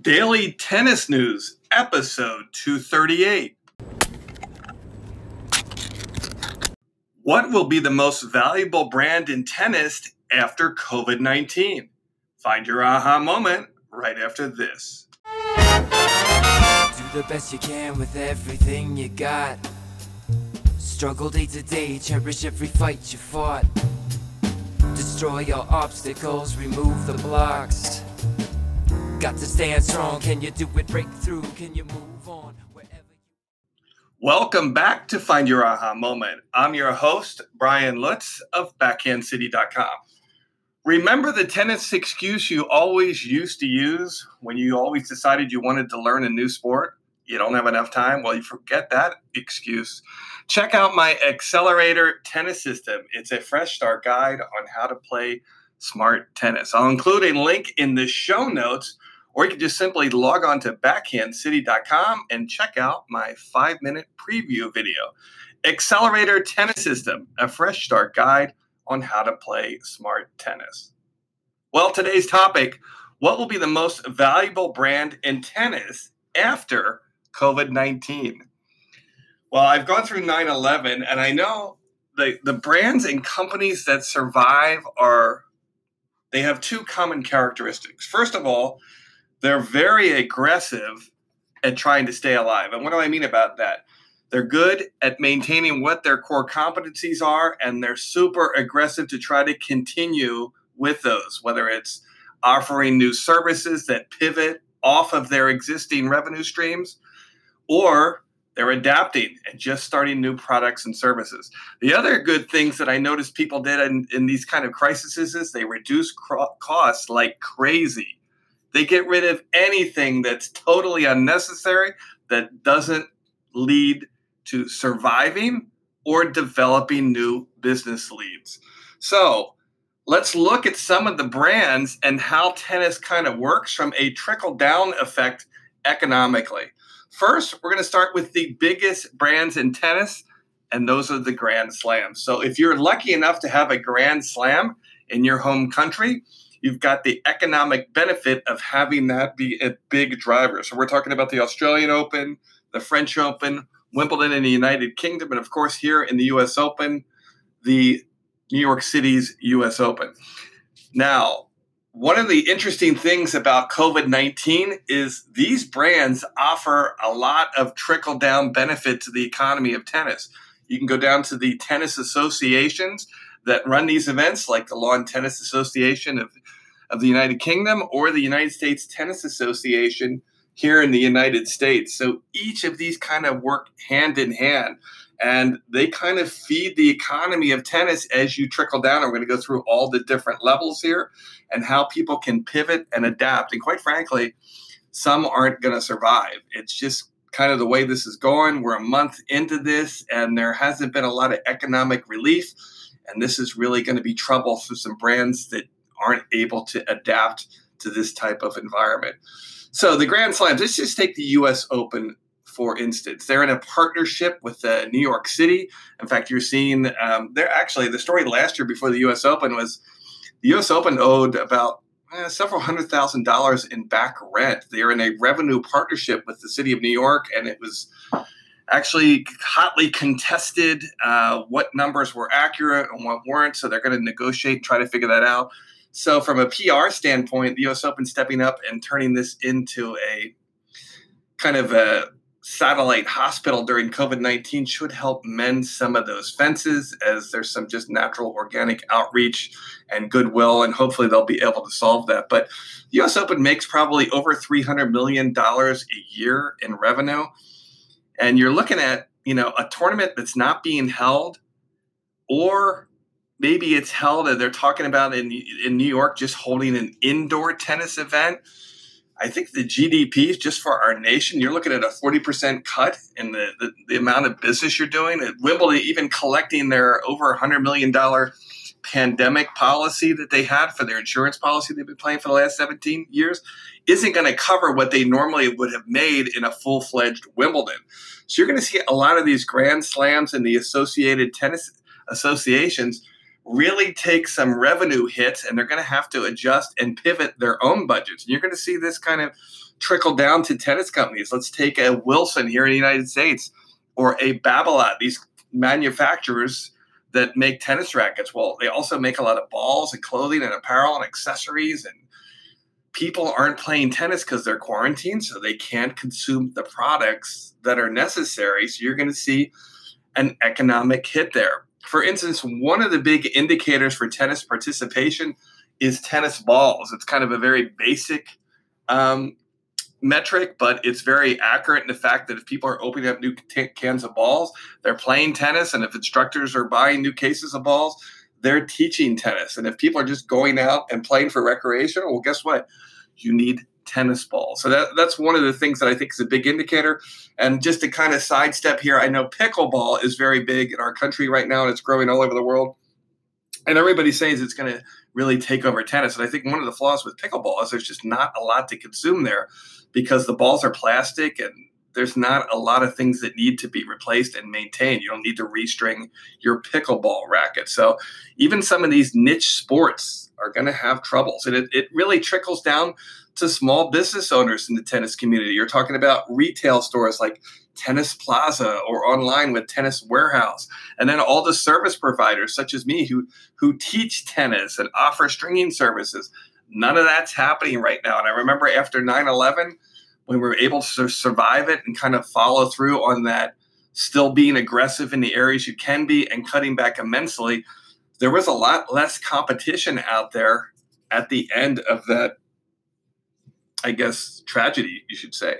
Daily Tennis News, episode 238. What will be the most valuable brand in tennis after COVID 19? Find your aha moment right after this. Do the best you can with everything you got. Struggle day to day, cherish every fight you fought. Destroy your obstacles, remove the blocks. Got to stand strong. Can you do it? Break through. Can you move on? Welcome back to Find Your Aha Moment. I'm your host, Brian Lutz of BackhandCity.com. Remember the tennis excuse you always used to use when you always decided you wanted to learn a new sport? You don't have enough time? Well, you forget that excuse. Check out my Accelerator Tennis System. It's a fresh start guide on how to play smart tennis. I'll include a link in the show notes, or you can just simply log on to backhandcity.com and check out my five minute preview video. Accelerator Tennis System, a fresh start guide on how to play smart tennis. Well, today's topic what will be the most valuable brand in tennis after COVID 19? Well, I've gone through 9 11, and I know the, the brands and companies that survive are, they have two common characteristics. First of all, they're very aggressive at trying to stay alive. And what do I mean about that? They're good at maintaining what their core competencies are, and they're super aggressive to try to continue with those, whether it's offering new services that pivot off of their existing revenue streams or they're adapting and just starting new products and services. The other good things that I noticed people did in, in these kind of crises is they reduce cro- costs like crazy. They get rid of anything that's totally unnecessary that doesn't lead to surviving or developing new business leads. So let's look at some of the brands and how tennis kind of works from a trickle down effect economically. First, we're going to start with the biggest brands in tennis, and those are the Grand Slams. So if you're lucky enough to have a Grand Slam in your home country, you've got the economic benefit of having that be a big driver. So we're talking about the Australian Open, the French Open, Wimbledon in the United Kingdom, and of course, here in the US Open, the New York City's US Open. Now, one of the interesting things about COVID 19 is these brands offer a lot of trickle down benefit to the economy of tennis. You can go down to the tennis associations that run these events, like the Lawn Tennis Association of, of the United Kingdom or the United States Tennis Association here in the United States. So each of these kind of work hand in hand and they kind of feed the economy of tennis as you trickle down. We're going to go through all the different levels here and how people can pivot and adapt. And quite frankly, some aren't going to survive. It's just kind of the way this is going. We're a month into this, and there hasn't been a lot of economic relief. And this is really going to be trouble for some brands that aren't able to adapt to this type of environment. So, the Grand Slams, let's just take the US Open for instance. They're in a partnership with uh, New York City. In fact, you're seeing um, they're actually the story last year before the U.S. Open was the U.S. Open owed about eh, several hundred thousand dollars in back rent. They're in a revenue partnership with the city of New York, and it was actually hotly contested uh, what numbers were accurate and what weren't. So they're going to negotiate and try to figure that out. So, from a PR standpoint, the U.S. Open stepping up and turning this into a kind of a satellite hospital during COVID 19 should help mend some of those fences as there's some just natural organic outreach and goodwill, and hopefully they'll be able to solve that. But the US Open makes probably over $300 million a year in revenue. And you're looking at, you know, a tournament that's not being held, or maybe it's held and they're talking about in, in New York just holding an indoor tennis event I think the GDP just for our nation, you're looking at a 40% cut in the, the, the amount of business you're doing. Wimbledon, even collecting their over $100 million pandemic policy that they had for their insurance policy they've been playing for the last 17 years isn't going to cover what they normally would have made in a full fledged Wimbledon. So you're going to see a lot of these grand slams and the associated tennis associations really take some revenue hits and they're going to have to adjust and pivot their own budgets. And you're going to see this kind of trickle down to tennis companies. Let's take a Wilson here in the United States or a Babolat, these manufacturers that make tennis rackets. Well, they also make a lot of balls and clothing and apparel and accessories. And people aren't playing tennis because they're quarantined, so they can't consume the products that are necessary. So you're going to see an economic hit there. For instance, one of the big indicators for tennis participation is tennis balls. It's kind of a very basic um, metric, but it's very accurate in the fact that if people are opening up new t- cans of balls, they're playing tennis. And if instructors are buying new cases of balls, they're teaching tennis. And if people are just going out and playing for recreation, well, guess what? You need tennis balls. So that, that's one of the things that I think is a big indicator. And just to kind of sidestep here, I know pickleball is very big in our country right now and it's growing all over the world. And everybody says it's going to really take over tennis. And I think one of the flaws with pickleball is there's just not a lot to consume there because the balls are plastic and there's not a lot of things that need to be replaced and maintained. You don't need to restring your pickleball racket. So even some of these niche sports are going to have troubles. And it, it really trickles down to small business owners in the tennis community. You're talking about retail stores like Tennis Plaza or online with Tennis Warehouse, and then all the service providers such as me who who teach tennis and offer stringing services. None of that's happening right now. And I remember after 9/11 when we were able to survive it and kind of follow through on that still being aggressive in the areas you can be and cutting back immensely, there was a lot less competition out there at the end of that I guess, tragedy, you should say.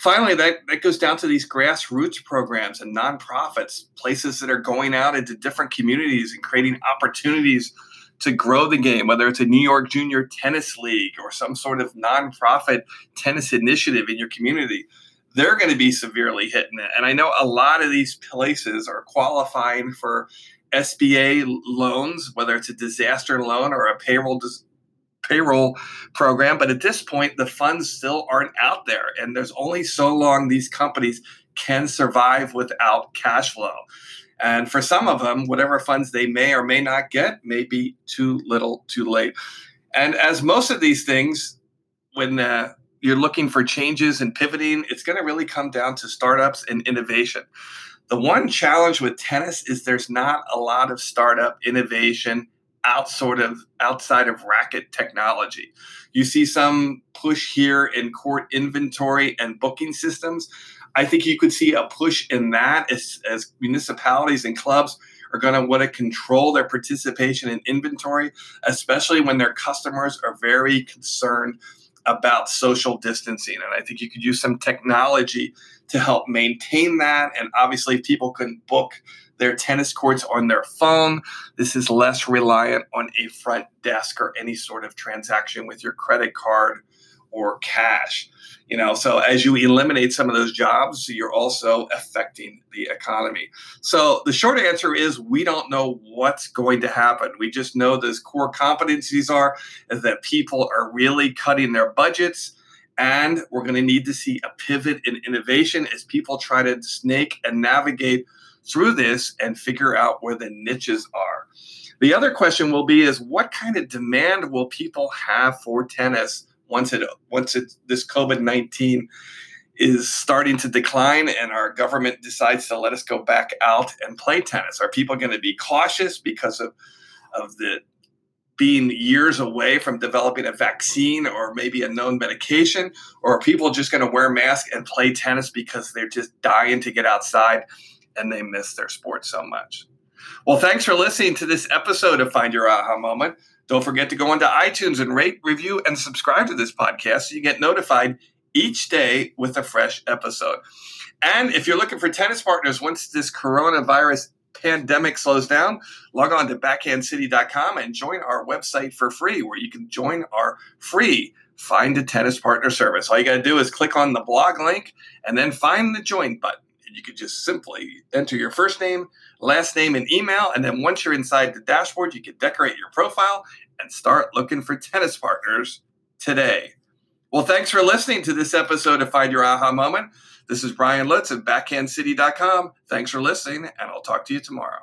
Finally, that, that goes down to these grassroots programs and nonprofits, places that are going out into different communities and creating opportunities to grow the game, whether it's a New York Junior Tennis League or some sort of nonprofit tennis initiative in your community. They're going to be severely hitting it. And I know a lot of these places are qualifying for SBA loans, whether it's a disaster loan or a payroll dis- payroll program. But at this point, the funds still aren't out there. And there's only so long these companies can survive without cash flow. And for some of them, whatever funds they may or may not get may be too little too late. And as most of these things, when uh, you're looking for changes and pivoting, it's going to really come down to startups and innovation. The one challenge with tennis is there's not a lot of startup innovation out sort of outside of racket technology. You see some push here in court inventory and booking systems. I think you could see a push in that as, as municipalities and clubs are going to want to control their participation in inventory, especially when their customers are very concerned about social distancing. And I think you could use some technology to help maintain that. And obviously, people can book their tennis courts on their phone. This is less reliant on a front desk or any sort of transaction with your credit card or cash. You know, so as you eliminate some of those jobs, you're also affecting the economy. So the short answer is we don't know what's going to happen. We just know those core competencies are is that people are really cutting their budgets. And we're going to need to see a pivot in innovation as people try to snake and navigate through this and figure out where the niches are. The other question will be is what kind of demand will people have for tennis once it once it this COVID-19 is starting to decline and our government decides to let us go back out and play tennis? Are people going to be cautious because of of the being years away from developing a vaccine or maybe a known medication? Or are people just going to wear masks and play tennis because they're just dying to get outside and they miss their sport so much. Well, thanks for listening to this episode of Find Your Aha Moment. Don't forget to go onto iTunes and rate, review, and subscribe to this podcast so you get notified each day with a fresh episode. And if you're looking for tennis partners once this coronavirus pandemic slows down, log on to backhandcity.com and join our website for free, where you can join our free Find a Tennis Partner service. All you got to do is click on the blog link and then find the join button you could just simply enter your first name, last name, and email. And then once you're inside the dashboard, you can decorate your profile and start looking for tennis partners today. Well, thanks for listening to this episode of Find Your Aha Moment. This is Brian Lutz of BackhandCity.com. Thanks for listening, and I'll talk to you tomorrow.